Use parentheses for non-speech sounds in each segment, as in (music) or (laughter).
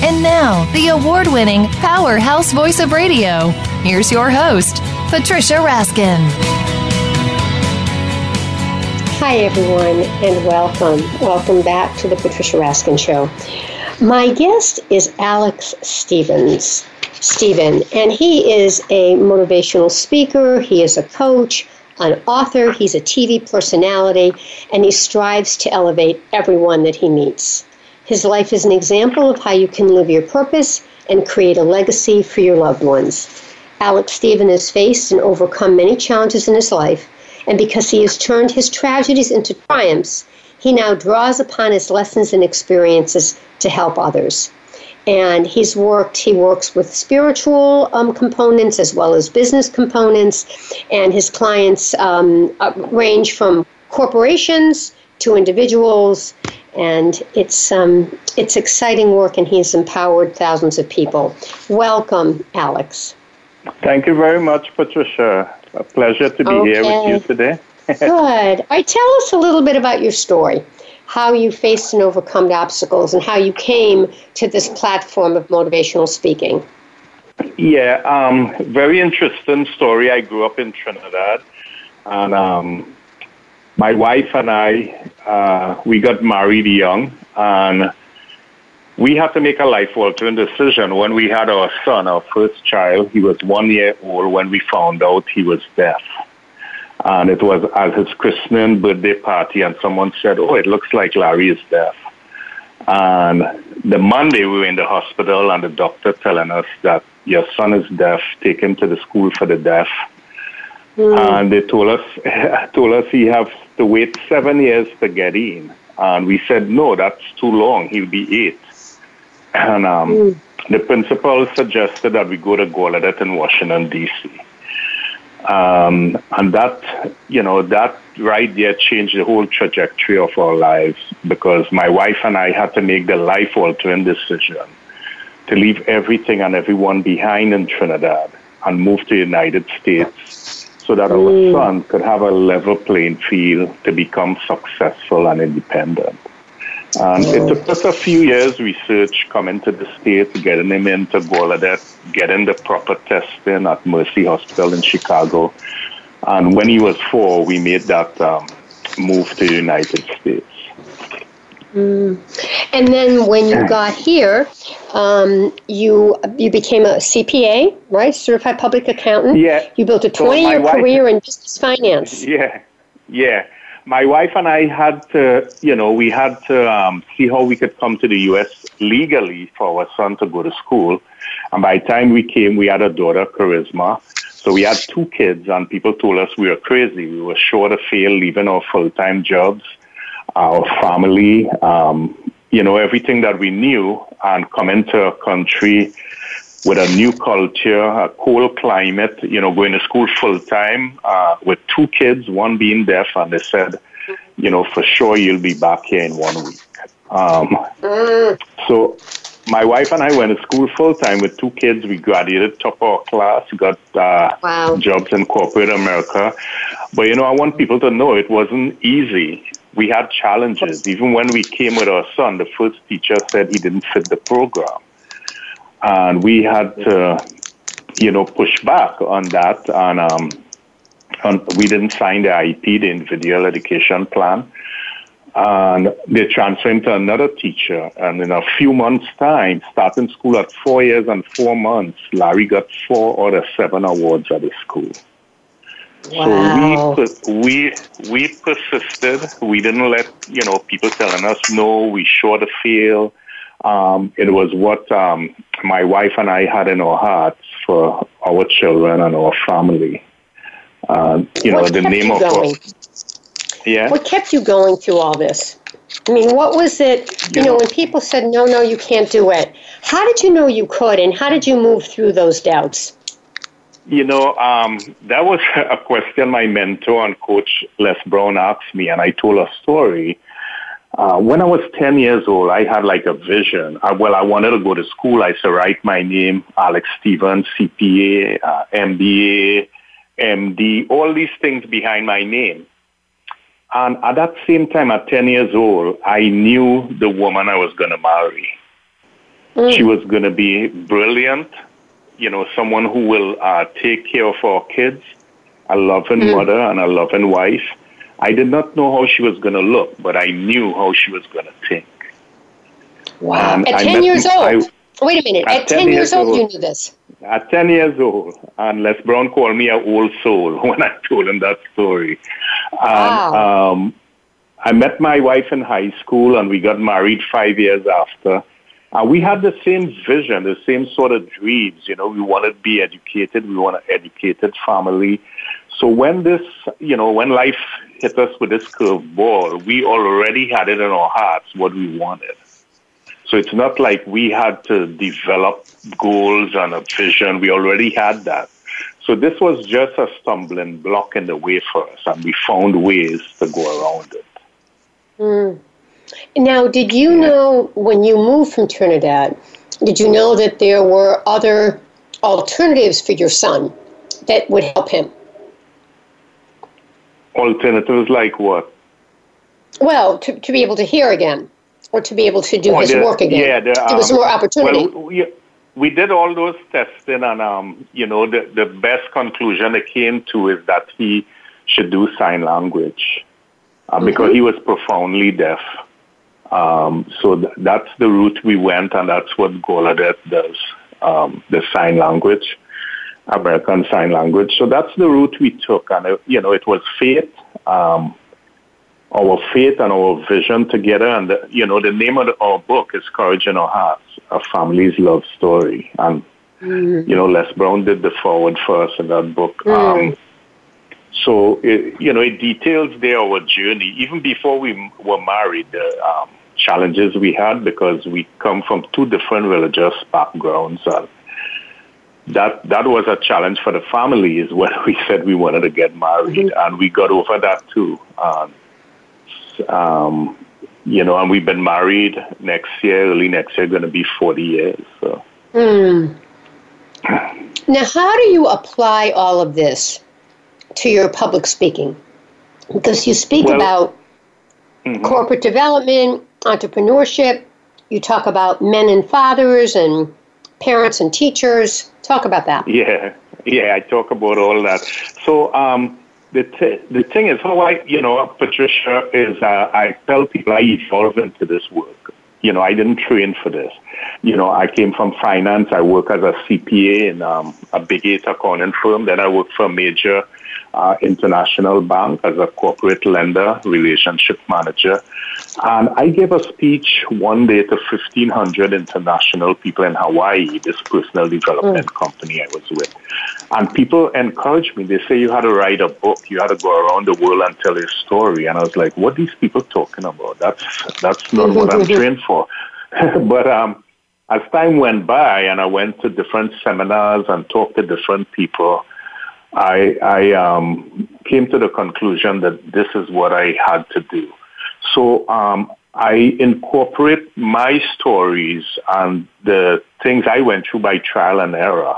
And now, the award winning powerhouse voice of radio. Here's your host, Patricia Raskin. Hi, everyone, and welcome. Welcome back to the Patricia Raskin Show. My guest is Alex Stevens. Stephen, and he is a motivational speaker, he is a coach, an author, he's a TV personality, and he strives to elevate everyone that he meets. His life is an example of how you can live your purpose and create a legacy for your loved ones. Alex Stephen has faced and overcome many challenges in his life, and because he has turned his tragedies into triumphs, he now draws upon his lessons and experiences to help others. And he's worked, he works with spiritual um, components as well as business components, and his clients um, uh, range from corporations to individuals and it's um, it's exciting work, and he's empowered thousands of people. Welcome, Alex. Thank you very much, Patricia. A pleasure to be okay. here with you today. (laughs) Good. I tell us a little bit about your story, how you faced and overcome obstacles, and how you came to this platform of motivational speaking. Yeah, um, very interesting story. I grew up in Trinidad, and um, my wife and I, uh, we got married young, and we had to make a life-altering decision when we had our son, our first child. He was one year old when we found out he was deaf. And it was at his christening birthday party, and someone said, oh, it looks like Larry is deaf. And the Monday we were in the hospital, and the doctor telling us that your son is deaf, take him to the school for the deaf. Mm. And they told us, (laughs) told us he have to wait seven years to get in. And we said, no, that's too long. He'll be eight. (clears throat) And um, mm. the principal suggested that we go to Gallaudet in Washington, D.C. Um, and that, you know, that right there changed the whole trajectory of our lives because my wife and I had to make the life altering decision to leave everything and everyone behind in Trinidad and move to the United States so that our mm. son could have a level playing field to become successful and independent. And it took us a few years research coming to the States, getting him into Gallaudet, getting the proper testing at Mercy Hospital in Chicago. And when he was four, we made that um, move to the United States. Mm. And then when you got here, um, you you became a CPA, right? Certified Public Accountant. Yeah. You built a 20 year so career in business finance. (laughs) Yeah, yeah. My wife and I had to, you know, we had to um, see how we could come to the U.S. legally for our son to go to school. And by the time we came, we had a daughter, Charisma. So we had two kids, and people told us we were crazy. We were sure to fail leaving our full time jobs our family, um, you know, everything that we knew and come into a country with a new culture, a cold climate, you know, going to school full time uh, with two kids, one being deaf, and they said, you know, for sure you'll be back here in one week. Um, so my wife and I went to school full time with two kids. We graduated top of our class, got uh, wow. jobs in corporate America. But you know, I want people to know it wasn't easy we had challenges. Even when we came with our son, the first teacher said he didn't fit the program. And we had to, you know, push back on that. And, um, and we didn't sign the IEP, the individual education plan. And they transferred him to another teacher. And in a few months' time, starting school at four years and four months, Larry got four out of seven awards at the school. Wow. So we we we persisted. We didn't let you know people telling us no. We sure to fail. Um, it was what um, my wife and I had in our hearts for our children and our family. Uh, you what know the kept name you of going? Our, yeah. What kept you going through all this? I mean, what was it? You You know, know- when people said, no, no, you can't do it, how did you know you could, and how did you move through those doubts? You know, um, that was (laughs) a question my mentor and coach Les Brown asked me, and I told a story. Uh, when I was 10 years old, I had like a vision. I, well, I wanted to go to school. I said, write my name, Alex Stevens, CPA, uh, MBA, MD, all these things behind my name. And at that same time, at 10 years old, I knew the woman I was going to marry. She was going to be brilliant, you know, someone who will uh, take care of our kids, a loving mother and a loving wife. I did not know how she was going to look, but I knew how she was going to think. Wow. Um, At 10 years old? I- Wait a minute. At At 10 10 years years old, you knew this. At 10 years old, and Les Brown called me an old soul (laughs) when I told him that story. Wow. um, I met my wife in high school, and we got married five years after. And we had the same vision, the same sort of dreams. You know, we wanted to be educated. We want an educated family. So when this, you know, when life hit us with this curveball, we already had it in our hearts what we wanted. So it's not like we had to develop goals and a vision. We already had that. So this was just a stumbling block in the way for us, and we found ways to go around it. Hmm. Now, did you know when you moved from Trinidad, did you know that there were other alternatives for your son that would help him? Alternatives like what? Well, to, to be able to hear again or to be able to do Oh, his the- work again. yeah, the, there was um, more opportunity. Well, we, we did all those testing, and um, you know, the, the best conclusion it came to is that he should do sign language uh, because he was profoundly deaf. Um, so th- that's the route we went, and that's what Gallaudet does, um, the sign language, American Sign Language. So that's the route we took, and it, you know, it was faith. Um, our faith and our vision together. And, the, you know, the name of the, our book is Courage in Our Hearts, A Family's Love Story. And, you know, Les Brown did the foreword for us in that book. Um, so, it, you know, it details there our journey. Even before we m- were married, the um, challenges we had because we come from two different religious backgrounds. And that, that was a challenge for the families when (laughs) we said we wanted to get married. And we got over that too. Um, um, you know, and we've been married next year, early next year, going to be 40 years. So, Now, how do you apply all of this to your public speaking? Because you speak Well- about Mhm. corporate development, entrepreneurship, you talk about men and fathers and parents and teachers. Talk about that. yeah, yeah, I talk about all that. So, um, the, t- the thing is, how I, you know, Patricia, is uh, I tell people I evolve into this work. You know, I didn't train for this. You know, I came from finance. I work as a CPA in um, a big eight accounting firm. Then I worked for a major uh, international bank as a corporate lender, relationship manager. And I gave a speech one day to 1,500 international people in Hawaii, this personal development company I was with. And people encouraged me. They say you had to write a book. You had to go around the world and tell your story. And I was like, what are these people talking about? That's, that's not what I'm (laughs) trained for. (laughs) but um, as time went by and I went to different seminars and talked to different people, I, I um, came to the conclusion that this is what I had to do. So um, I incorporate my stories and the things I went through by trial and error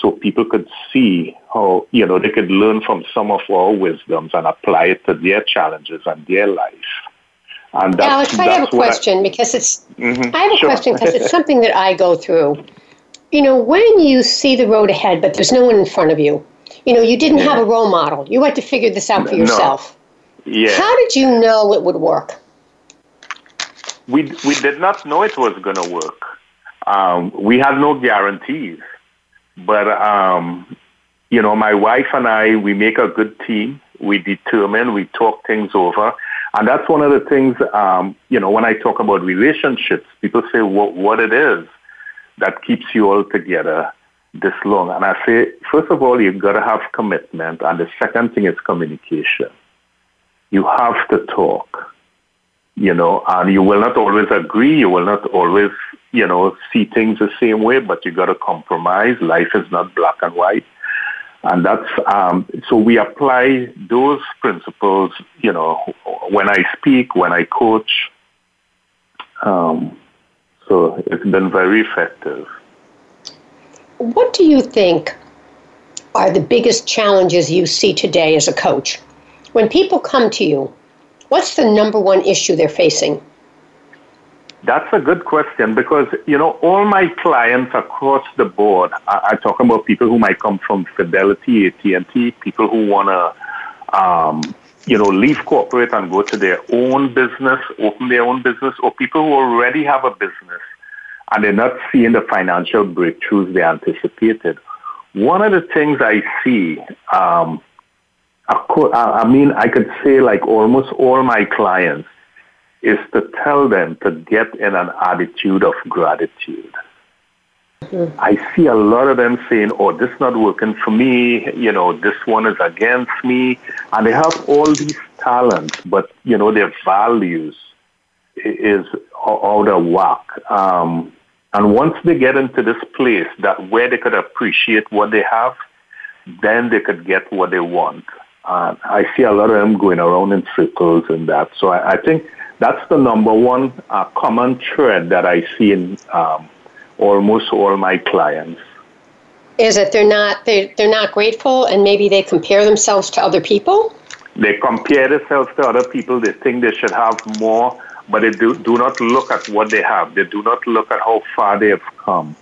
so people could see how, you know, they could learn from some of our wisdoms and apply it to their challenges and their life. And that's, Alex, I have a question because it's Mhm, I have a sure. question because it's (laughs) something that I go through. You know, when you see the road ahead, but there's no one in front of you, you know, you didn't have a role model. You had to figure this out for yourself. No. yeah. How did you know it would work? we we did not know it was going to work. Um, we had no guarantees, but um, you know, my wife and I, we make a good team. We determine, we talk things over. And that's one of the things, um, you know, when I talk about relationships, people say what, what it is that keeps you all together this long. And I say, first of all, you've got to have commitment. And the second thing is communication. You have to talk, you know, and you will not always agree. You will not always, you know, see things the same way, but you got to compromise. Life is not black and white. And that's, um, so we apply those principles, you know, when I speak, when I coach. Um, so it's been very effective. What do you think are the biggest challenges you see today as a coach? When people come to you, what's the number one issue they're facing? That's a good question because, you know, all my clients across the board, I, I talk about people who might come from Fidelity, AT&T, people who want to, um, you know, leave corporate and go to their own business, open their own business, or people who already have a business and they're not seeing the financial breakthroughs they anticipated. One of the things I see, um, I mean, I could say like almost all my clients, is to tell them to get in an attitude of gratitude. Mm-hmm. I see a lot of them saying, oh, this is not working for me, you know, this one is against me. And they have all these talents, but, you know, their values is out of whack. Um, and once they get into this place that where they could appreciate what they have, then they could get what they want. Uh, I see a lot of them going around in circles and that. So I, I think that's the number one uh, common thread that I see in um, almost all my clients. Is that they're not they they're not grateful, and maybe they compare themselves to other people. They compare themselves to other people. They think they should have more, but they do, do not look at what they have. They do not look at how far they have come.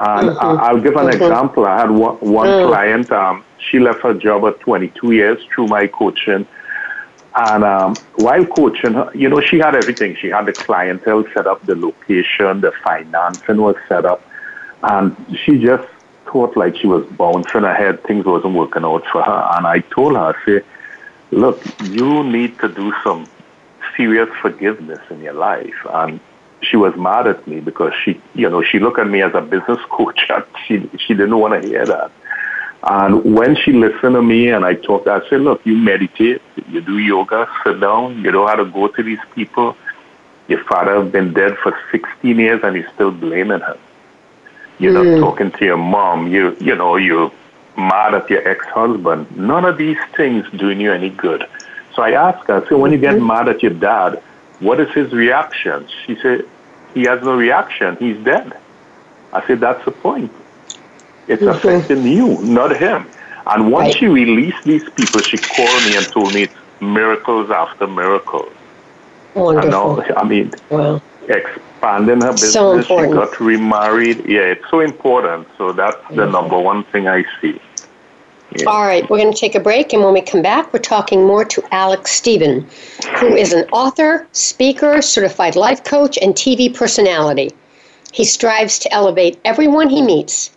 And mm-hmm. I'll give an mm-hmm. example. I had one, one mm. client. Um, she left her job at 22 years through my coaching and um, while coaching her, you know, she had everything. She had the clientele set up, the location, the financing was set up. And she just thought like she was bouncing ahead. Things wasn't working out for her. And I told her, I say, look, you need to do some serious forgiveness in your life. And she was mad at me because she, you know, she looked at me as a business (laughs) coach. And she, she didn't want to hear that. And when she listened to me and I talked, I said, look, you meditate, you do yoga, sit down, you know how to go to these people. Your father has been dead for 16 years and he's still blaming her. You're mm. not talking to your mom. You, you know, you're mad at your ex-husband. None of these things doing you any good. So I asked her, so when you get mm-hmm. mad at your dad, what is his reaction? She said, he has no reaction. He's dead. I said, that's the point. It's mm-hmm. affecting you, not him. And once right. she released these people, she called me and told me it's miracles after miracles. Wonderful. I mean, well, expanding her business. So she got remarried. Yeah, it's so important. So that's the number one thing I see. Yeah. All right, we're going to take a break, and when we come back, we're talking more to Alex Stephen, who is an author, speaker, certified life coach, and TV personality. He strives to elevate everyone he meets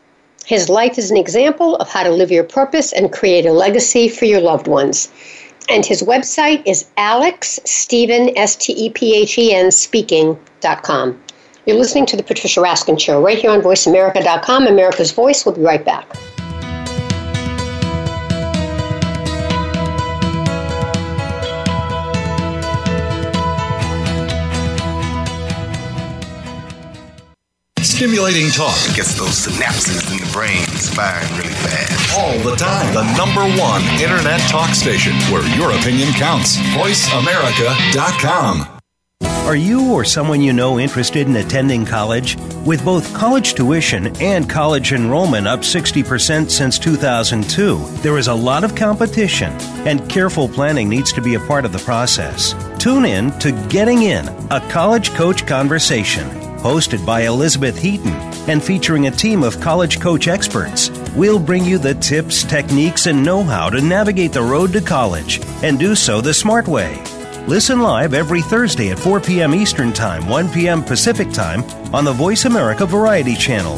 his life is an example of how to live your purpose and create a legacy for your loved ones. And his website is Alex Stephen, speaking.com. You're listening to The Patricia Raskin Show right here on VoiceAmerica.com. America's Voice. We'll be right back. Stimulating talk it gets those synapses in the brain firing really fast. All the time. The number one internet talk station where your opinion counts. VoiceAmerica.com. Are you or someone you know interested in attending college? With both college tuition and college enrollment up 60% since 2002, there is a lot of competition, and careful planning needs to be a part of the process. Tune in to Getting In, a college coach conversation hosted by Elizabeth Heaton and featuring a team of college coach experts. We'll bring you the tips, techniques, and know how to navigate the road to college and do so the smart way. Listen live every Thursday at 4 p.m. Eastern Time, 1 p.m. Pacific Time on the Voice America Variety Channel.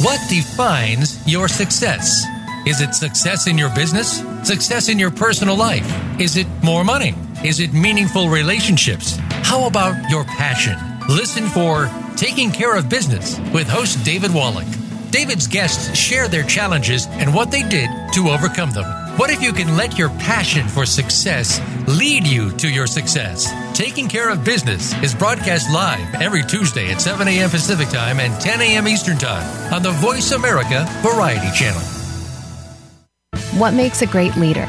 What defines your success? Is it success in your business? Success in your personal life? Is it more money? Is it meaningful relationships? How about your passion? Listen for Taking Care of Business with host David Wallach. David's guests share their challenges and what they did to overcome them. What if you can let your passion for success lead you to your success? Taking Care of Business is broadcast live every Tuesday at 7 a.m. Pacific Time and 10 a.m. Eastern Time on the Voice America Variety Channel. What makes a great leader?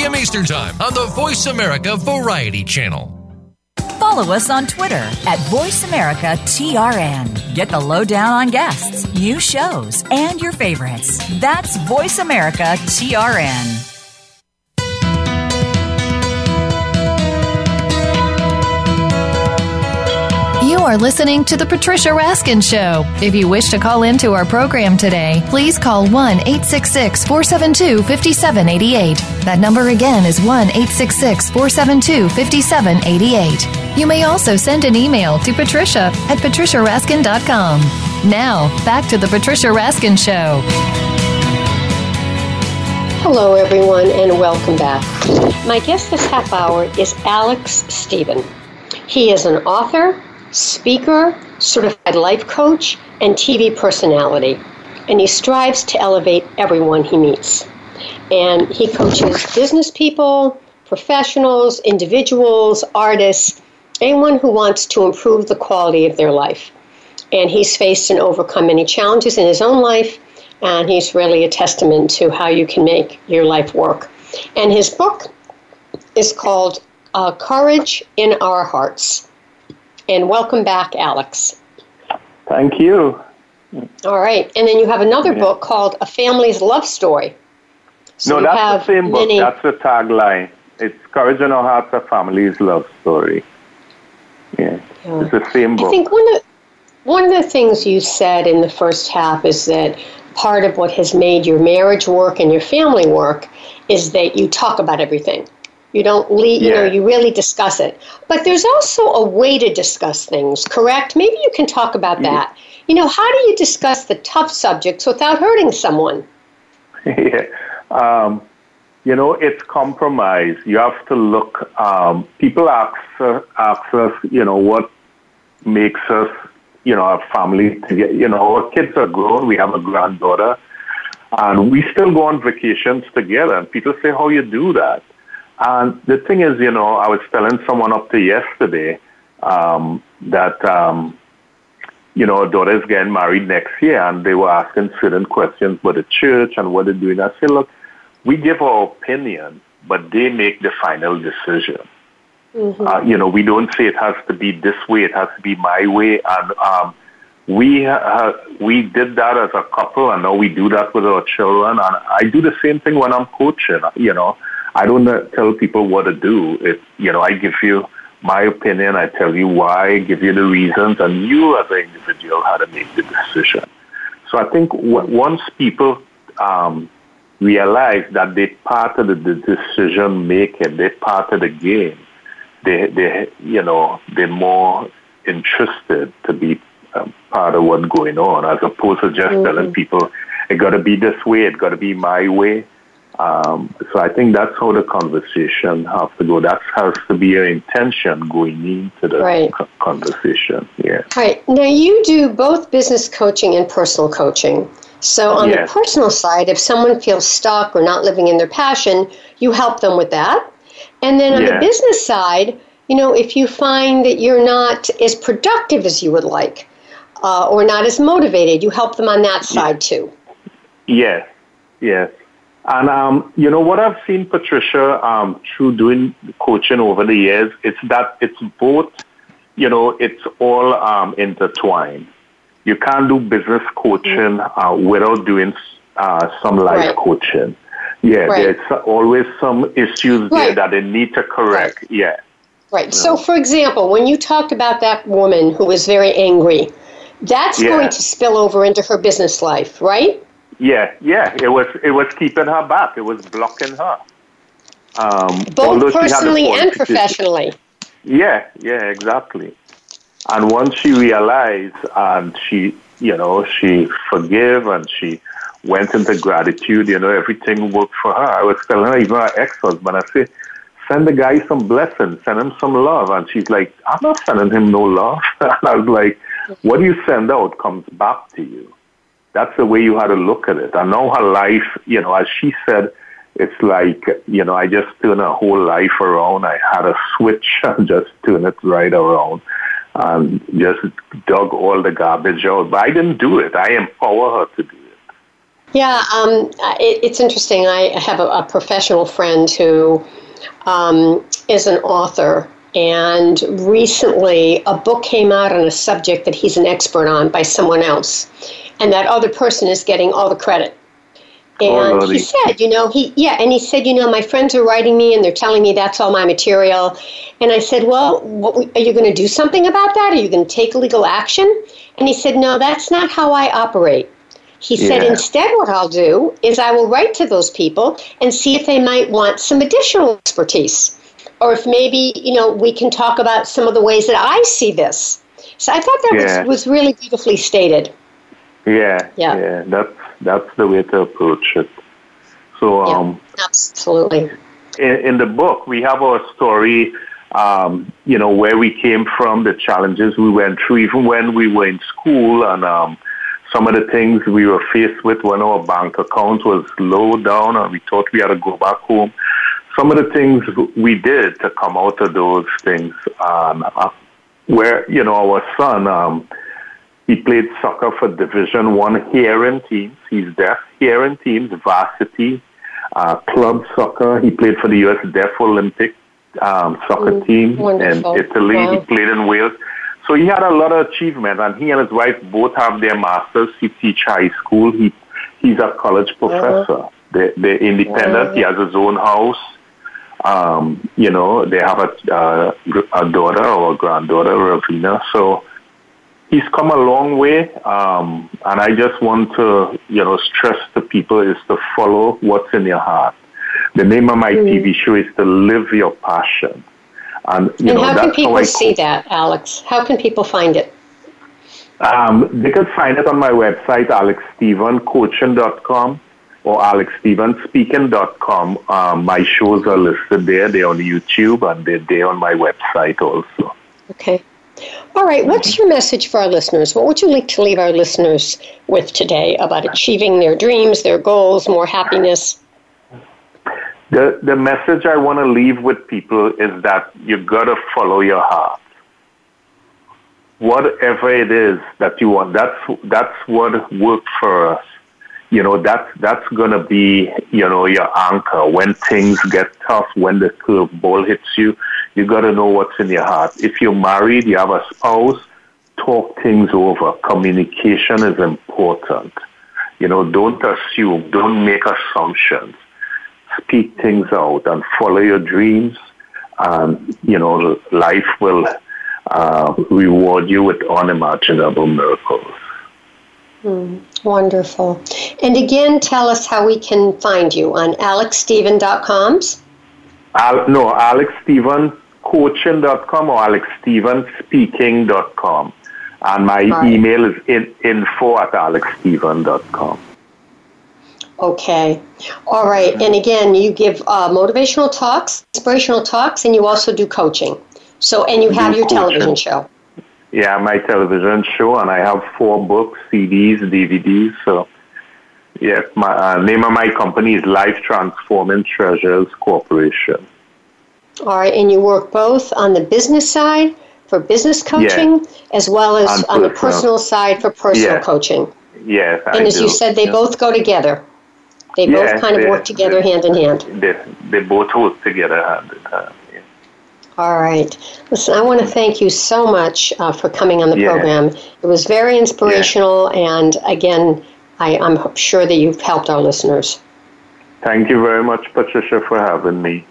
p.m. Eastern Time on the Voice America Variety Channel. Follow us on Twitter at VoiceAmericaTRN. Get the lowdown on guests, new shows, and your favorites. That's Voice You are listening to The Patricia Raskin Show. If you wish to call into our program today, please call 1 866 472 5788. That number again is 1 866 472 5788. You may also send an email to patricia at patriciaraskin.com. Now, back to The Patricia Raskin Show. Hello, everyone, and welcome back. My guest this half hour is Alex Stephen. He is an author, speaker, certified life coach, and TV personality. And he strives to elevate everyone he meets. And he coaches business people, professionals, individuals, artists, anyone who wants to improve the quality of their life. And he's faced and overcome many challenges in his own life, and he's really a testament to how you can make your life work. And his book is called uh, Courage in Our Hearts and welcome back, Alex. Thank you. All right. And then you have another yeah. book called A Family's Love Story. So no, that's the same book. Many... That's the tagline. It's Courage in Our Hearts, A Family's Love Story. Yeah. yeah. It's the same book. I think one of, one of the things you said in the first half is that part of what has made your marriage work and your family work is that you talk about everything. You don't leave, you know, you really discuss it. But there's also a way to discuss things, correct? Maybe you can talk about that. You know, how do you discuss the tough subjects without hurting someone? (laughs) yeah. Um, you know, it's compromise. You have to look, um, people ask, uh, ask us, you know, what makes us, you know, our family to get, you know, our kids are grown. We have a granddaughter. And we still go on vacations together. And people say, how you do that? And the thing is, you know, I was telling someone up to yesterday um, that, um, you know, daughter's getting married next year, and they were asking certain questions about the church and what they're doing. I said, look, we give our opinion, but they make the final decision. Mm-hmm. Uh, you know, we don't say it has to be this way; it has to be my way. And um, we uh, we did that as a couple, and now we do that with our children. And I do the same thing when I'm coaching. You know, I don't tell people what to do. It, you know, I give you my opinion. I tell you why, I give you the reasons, and you as an individual how to make the decision. So I think w- once people um, realize that they're part of the, the decision making, they're part of the game, they, they, you know, they're more interested to be um, part of what's going on, as opposed to just mm-hmm. telling people it got to be this way, it got to be my way Um, so I think that's how the conversation has to go. That has to be your intention going into the right. co- conversation. Yeah. Right. Now you do both business coaching and personal coaching. So on Yes. the personal side, if someone feels stuck or not living in their passion, you help them with that. And then on Yeah. the business side, you know, if you find that you're not as productive as you would like, uh, or not as motivated, you help them on that side too. Yes, yes. And um, you know what I've seen, Patricia, um, through doing coaching over the years, it's that it's both, you know, it's all um, intertwined. You can't do business coaching uh, without doing uh, some life Right. coaching. Yeah, Right. there's always some issues there that they need to correct. Yeah, Right. So, for example, when you talked about that woman who was very angry, that's Yeah. going to spill over into her business life, right? Yeah, yeah. It was it was keeping her back. It was blocking her. Um, Both she had the personally and professionally. Yeah, yeah, exactly. And once she realized and she, you know, she forgave and she went into gratitude, you know, everything worked for her. I was telling her, even her ex-husband, I say, send the guy some blessings, send him some love. And she's like, I'm not sending him no love. (laughs) and I was like, what you send out comes back to you. That's the way you had to look at it. I know her life, you know, as she said, it's like, you know, I just turned her whole life around. I had a switch (laughs) and just turned it right around and just dug all the garbage out. But I didn't do it. I empower her to do it. Yeah, um, it, it's interesting. I have a, a professional friend who um, is an author, and recently a book came out on a subject that he's an expert on by someone else, and that other person is getting all the credit. And he said, you know, he yeah, and he said, you know, my friends are writing me and they're telling me that's all my material. And I said, well, what, are you going to do something about that? Are you going to take legal action? And he said, no, that's not how I operate. He said, instead, what I'll do is I will write to those people and see if they might want some additional expertise. Or if maybe, you know, we can talk about some of the ways that I see this. So I thought that Yeah. was, was really beautifully stated. Yeah, Yeah. yeah. That's that's the way to approach it. So, um, Absolutely. in, in the book, we have our story, um, you know, where we came from, the challenges we went through, even when we were in school, and um, some of the things we were faced with when our bank account was low down and we thought we had to go back home. Some of the things we did to come out of those things, um, uh, where, you know, our son, um, he played soccer for Division One hearing teams. He's deaf hearing teams, varsity, uh, club soccer. He played for the U.S. Deaf Olympic um, soccer team wonderful. in Italy. Wow. He played in Wales. So he had a lot of achievement, and he and his wife both have their masters. He teach high school. He he's a college professor. They, they're independent. He has his own house. Um, you know, they have a, uh, a daughter or a granddaughter, Ravina. So he's come a long way, um, and I just want to, you know, stress to people is to follow what's in your heart. The name of my TV show is to live your passion, and you and know how that's can people how I see that, Alex? How can people find it? um, they could find it on my website, alexstephencoaching.com or alexstephenspeaking.com. Um, my shows are listed there. They're on YouTube and they're there on my website also. Okay. All right. What's your message for our listeners? What would you like to leave our listeners with today about achieving their dreams, their goals, more happiness? The, the message I want to leave with people is that you got to follow your heart. Whatever it is that you want, that's, that's what worked for us. You know, that's, that's going to be, you know, your anchor. When things get tough, when the curveball hits you, you got to know what's in your heart. If you're married, you have a spouse, talk things over. Communication is important. You know, don't assume, don't make assumptions. Speak things out and follow your dreams. And, you know, life will uh, reward you with unimaginable miracles. Mm, wonderful. And again, tell us how we can find you on alexsteven.coms. Al, no, alexstephencoaching.com or alexstephenspeaking.com. And my Right. email is in, info at alexstephen.com. Okay. All right. And again, you give uh, motivational talks, inspirational talks, and you also do coaching. So, and you have your television show. Yeah, my television show, and I have four books, CDs, DVDs. So, yes, my uh, name of my company is Life Transforming Treasures Corporation. All right, and you work both on the business side for business coaching, as well as On on the personal. side for personal Yeah. coaching. Yes, I And as do. you said, they Yeah. both go together. They Yeah, both kind of work together hand in hand. They, they both work together hand in hand. yeah. All right. Listen, I want to thank you so much uh, for coming on the Yeah. program. It was very inspirational, and again, I, I'm sure that you've helped our listeners. Thank you very much, Patricia, for having me.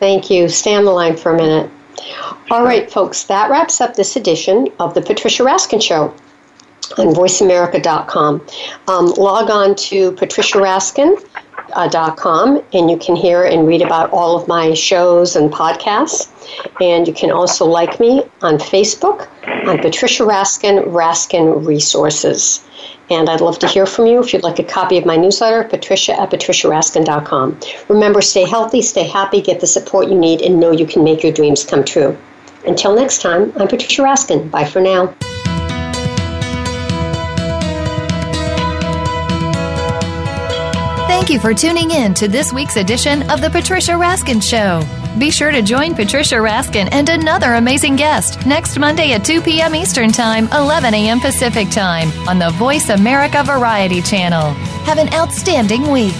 Thank you. Stay on the line for a minute. All right, folks, that wraps up this edition of the Patricia Raskin Show on voiceamerica.com. Um, log on to patriciaraskin.com and you can hear and read about all of my shows and podcasts. And you can also like me on Facebook on Patricia Raskin, Raskin Resources. And I'd love to hear from you. If you'd like a copy of my newsletter, patricia at patriciaraskin.com. Remember, stay healthy, stay happy, get the support you need, and know you can make your dreams come true. Until next time, I'm Patricia Raskin. Bye for now. Thank you for tuning in to this week's edition of The Patricia Raskin Show. Be sure to join Patricia Raskin and another amazing guest next Monday at 2 p.m. Eastern Time, 11 a.m. Pacific Time on the Voice America Variety Channel. Have an outstanding week.